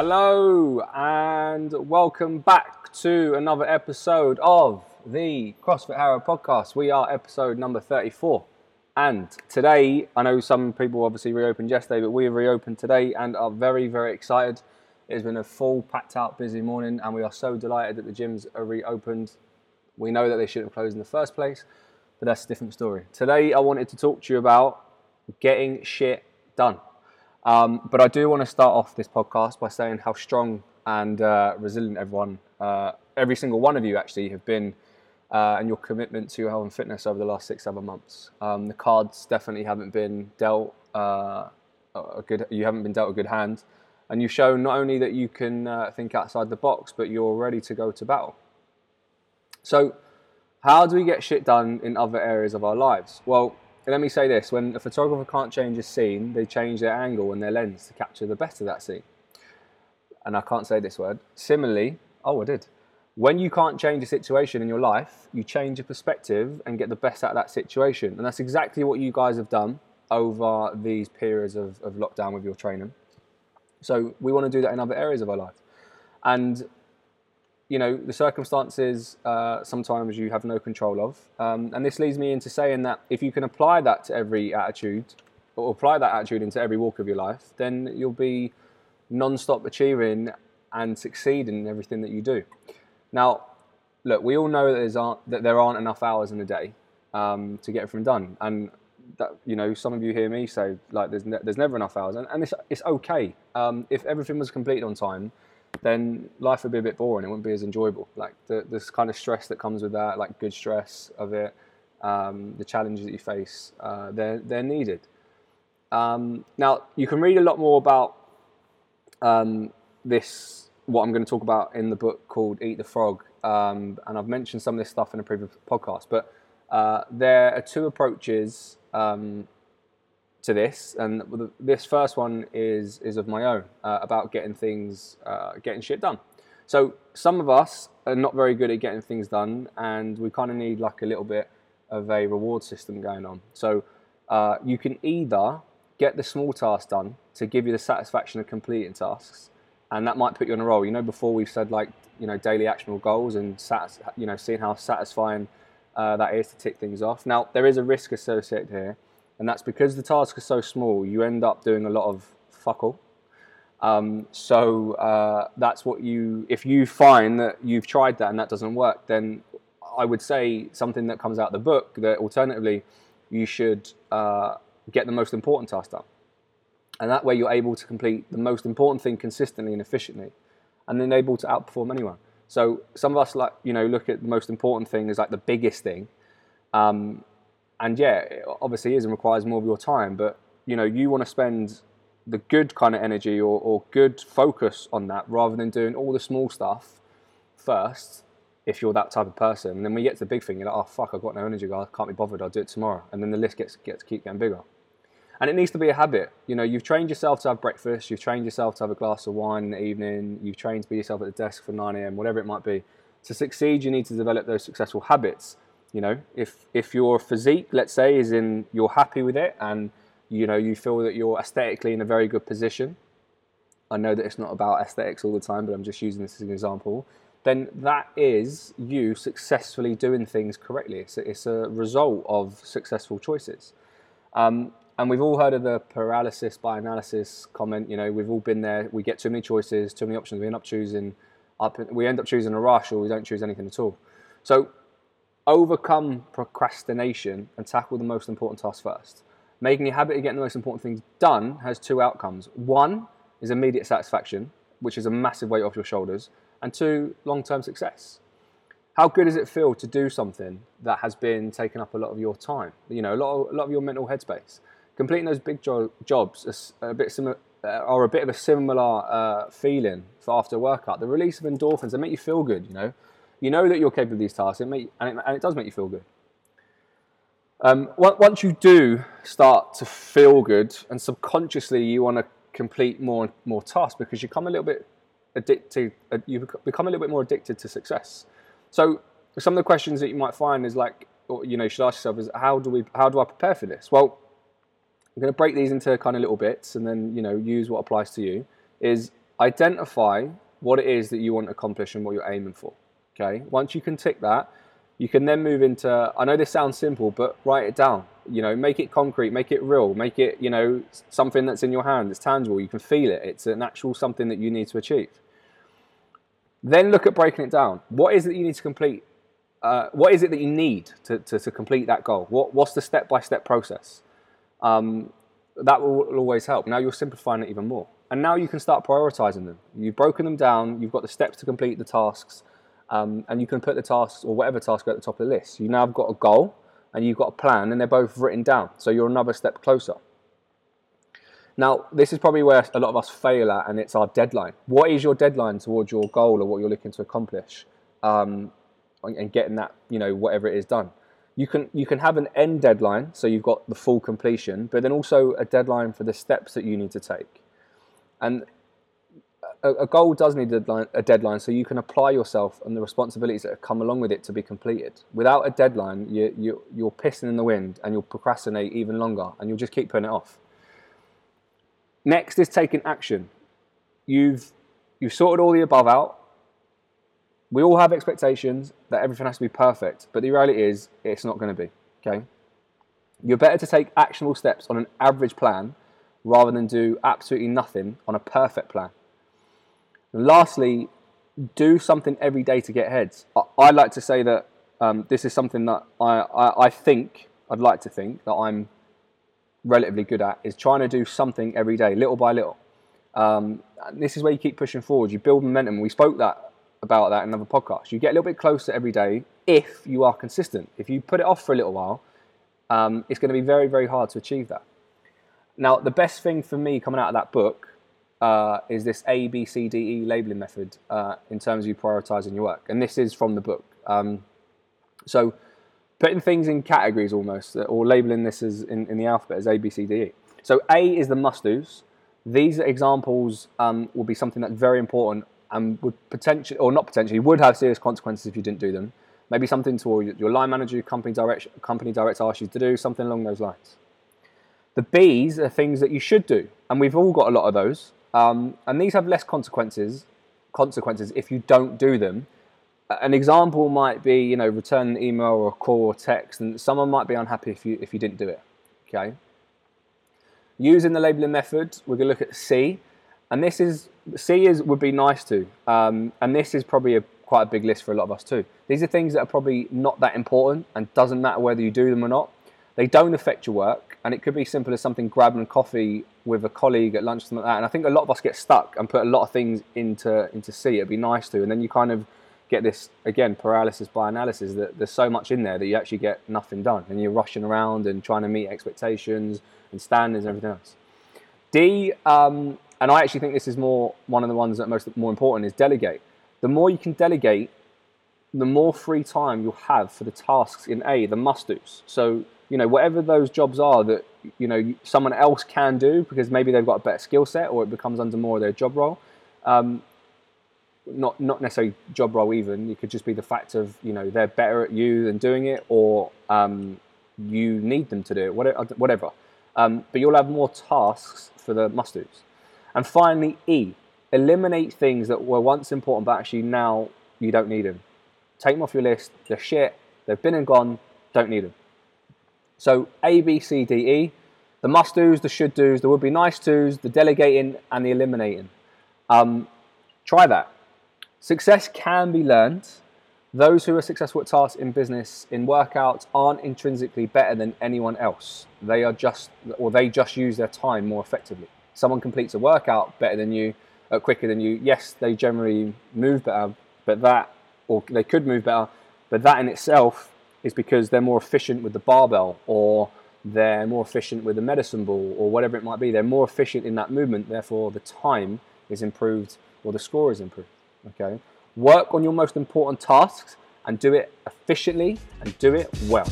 Hello and welcome back to another episode of the CrossFit Harrow podcast. We are episode number 34. And today, I know some people obviously reopened yesterday, but we have reopened today and are very, very excited. It has been a full, packed out, busy morning, and we are so delighted that the gyms are reopened. We know that they shouldn't have closed in the first place, but that's a different story. Today, I wanted to talk to you about getting shit done. Um, but I do want to start off this podcast by saying how strong and uh, resilient everyone, uh, every single one of you actually, have been, uh, and your commitment to your health and fitness over the last six, seven months. Um, the cards definitely haven't been dealt uh, a good. You haven't been dealt a good hand, and you've shown not only that you can uh, think outside the box, but you're ready to go to battle. So, how do we get shit done in other areas of our lives? Well, let me say this when a photographer can't change a scene, they change their angle and their lens to capture the best of that scene. And I can't say this word. Similarly, oh, I did. When you can't change a situation in your life, you change your perspective and get the best out of that situation. And that's exactly what you guys have done over these periods of, of lockdown with your training. So we want to do that in other areas of our life. And you know the circumstances uh, sometimes you have no control of. Um, and this leads me into saying that if you can apply that to every attitude or apply that attitude into every walk of your life then you'll be non-stop achieving and succeeding in everything that you do. Now look we all know that, aren't, that there aren't enough hours in a day um, to get everything done. And that you know some of you hear me say like there's, ne- there's never enough hours. And, and it's, it's okay. Um, if everything was completed on time then life would be a bit boring. It wouldn't be as enjoyable. Like the, this kind of stress that comes with that, like good stress of it, um, the challenges that you face, uh, they're they're needed. Um, now you can read a lot more about um, this. What I'm going to talk about in the book called Eat the Frog, um, and I've mentioned some of this stuff in a previous podcast. But uh, there are two approaches um, to this, and this first one is is of my own uh, about getting things, uh, getting shit done. So some of us are not very good at getting things done, and we kind of need like a little bit of a reward system going on. So uh, you can either get the small tasks done to give you the satisfaction of completing tasks, and that might put you on a roll. You know, before we've said like you know daily actionable goals and sat, you know seeing how satisfying uh, that is to tick things off. Now there is a risk associated here and that's because the task is so small. You end up doing a lot of fuck all. Um, so uh, that's what you. If you find that you've tried that and that doesn't work, then I would say something that comes out of the book that alternatively you should uh, get the most important task done, and that way you're able to complete the most important thing consistently and efficiently, and then able to outperform anyone. So some of us like you know look at the most important thing as like the biggest thing, um, and yeah, it obviously is and requires more of your time. But you know, you want to spend the good kind of energy or, or good focus on that rather than doing all the small stuff first. If you're that type of person, and then when you get to the big thing, you're like, oh fuck, I've got no energy, I can't be bothered. I'll do it tomorrow, and then the list gets gets keep getting bigger. And it needs to be a habit. You know, you've trained yourself to have breakfast, you've trained yourself to have a glass of wine in the evening, you've trained to be yourself at the desk for 9 a.m., whatever it might be. To succeed, you need to develop those successful habits you know, if if your physique, let's say, is in you're happy with it and you know you feel that you're aesthetically in a very good position. I know that it's not about aesthetics all the time, but I'm just using this as an example. Then that is you successfully doing things correctly. It's a, it's a result of successful choices. Um, and we've all heard of the paralysis by analysis comment. You know, we've all been there. We get too many choices, too many options. We end up choosing up. We end up choosing a rush, or we don't choose anything at all. So overcome procrastination and tackle the most important tasks first. Making a habit of getting the most important things done has two outcomes. One is immediate satisfaction, which is a massive weight off your shoulders, and two, long term success. How good does it feel to do something that has been taking up a lot of your time? You know, a lot of, a lot of your mental headspace. Completing those big jo- jobs are a bit uh, are a bit of a similar uh, feeling for after a workout. The release of endorphins, they make you feel good. You know, you know that you're capable of these tasks, and it, and it does make you feel good. Um, once you do start to feel good, and subconsciously you want to complete more and more tasks because you become a little bit addicted. Uh, you become a little bit more addicted to success. So some of the questions that you might find is like, you know, you should ask yourself is how do we, how do I prepare for this? Well, I'm going to break these into kind of little bits, and then you know use what applies to you. Is identify what it is that you want to accomplish and what you're aiming for. Okay. Once you can tick that, you can then move into. I know this sounds simple, but write it down. You know, make it concrete, make it real, make it you know something that's in your hand, it's tangible. You can feel it. It's an actual something that you need to achieve. Then look at breaking it down. What is it that you need to complete? Uh, what is it that you need to, to, to complete that goal? What, what's the step by step process? Um, that will, will always help. Now you're simplifying it even more. And now you can start prioritizing them. You've broken them down, you've got the steps to complete the tasks, um, and you can put the tasks or whatever task at the top of the list. You now have got a goal and you've got a plan, and they're both written down. So you're another step closer. Now, this is probably where a lot of us fail at, and it's our deadline. What is your deadline towards your goal or what you're looking to accomplish, um, and getting that, you know, whatever it is done? You can you can have an end deadline, so you've got the full completion, but then also a deadline for the steps that you need to take. And a, a goal does need a deadline, a deadline, so you can apply yourself and the responsibilities that come along with it to be completed. Without a deadline, you, you, you're pissing in the wind, and you'll procrastinate even longer, and you'll just keep putting it off. Next is taking action. You've you've sorted all the above out. We all have expectations that everything has to be perfect, but the reality is it's not going to be. Okay. You're better to take actionable steps on an average plan rather than do absolutely nothing on a perfect plan. Lastly, do something every day to get heads. I, I like to say that um, this is something that I, I, I think, I'd like to think that I'm relatively good at is trying to do something every day, little by little. Um, this is where you keep pushing forward. You build momentum. We spoke that about that in another podcast. You get a little bit closer every day if you are consistent. If you put it off for a little while, um, it's going to be very, very hard to achieve that. Now, the best thing for me coming out of that book uh, is this A, B, C, D, E labeling method uh, in terms of you prioritizing your work. And this is from the book. Um, so, putting things in categories almost, uh, or labeling this as in, in the alphabet as A, B, C, D, E. So A is the must-dos. These examples um, will be something that's very important and would potentially, or not potentially, would have serious consequences if you didn't do them. Maybe something to your line manager, your company director, company director asks you to do, something along those lines. The B's are things that you should do, and we've all got a lot of those. Um, and these have less consequences consequences if you don't do them an example might be, you know, return an email or a call or text, and someone might be unhappy if you if you didn't do it. Okay. Using the labeling method, we're going to look at C, and this is C is would be nice to, um, and this is probably a quite a big list for a lot of us too. These are things that are probably not that important, and doesn't matter whether you do them or not. They don't affect your work, and it could be simple as something grabbing a coffee with a colleague at lunch, something like that. And I think a lot of us get stuck and put a lot of things into into C. It'd be nice to, and then you kind of get this again paralysis by analysis that there's so much in there that you actually get nothing done and you're rushing around and trying to meet expectations and standards and everything else d um, and i actually think this is more one of the ones that most more important is delegate the more you can delegate the more free time you'll have for the tasks in a the must do's so you know whatever those jobs are that you know someone else can do because maybe they've got a better skill set or it becomes under more of their job role um, not not necessarily job role even. It could just be the fact of you know they're better at you than doing it, or um, you need them to do it. Whatever. Um, but you'll have more tasks for the must-dos. And finally, E. Eliminate things that were once important, but actually now you don't need them. Take them off your list. They're shit. They've been and gone. Don't need them. So A, B, C, D, E. The must-dos, the should-dos, the would-be nice-tos, the delegating, and the eliminating. Um, try that Success can be learned. Those who are successful at tasks in business, in workouts, aren't intrinsically better than anyone else. They are just, or they just use their time more effectively. Someone completes a workout better than you, uh, quicker than you. Yes, they generally move better, but that, or they could move better, but that in itself is because they're more efficient with the barbell, or they're more efficient with the medicine ball, or whatever it might be. They're more efficient in that movement. Therefore, the time is improved, or the score is improved. Okay, work on your most important tasks and do it efficiently and do it well.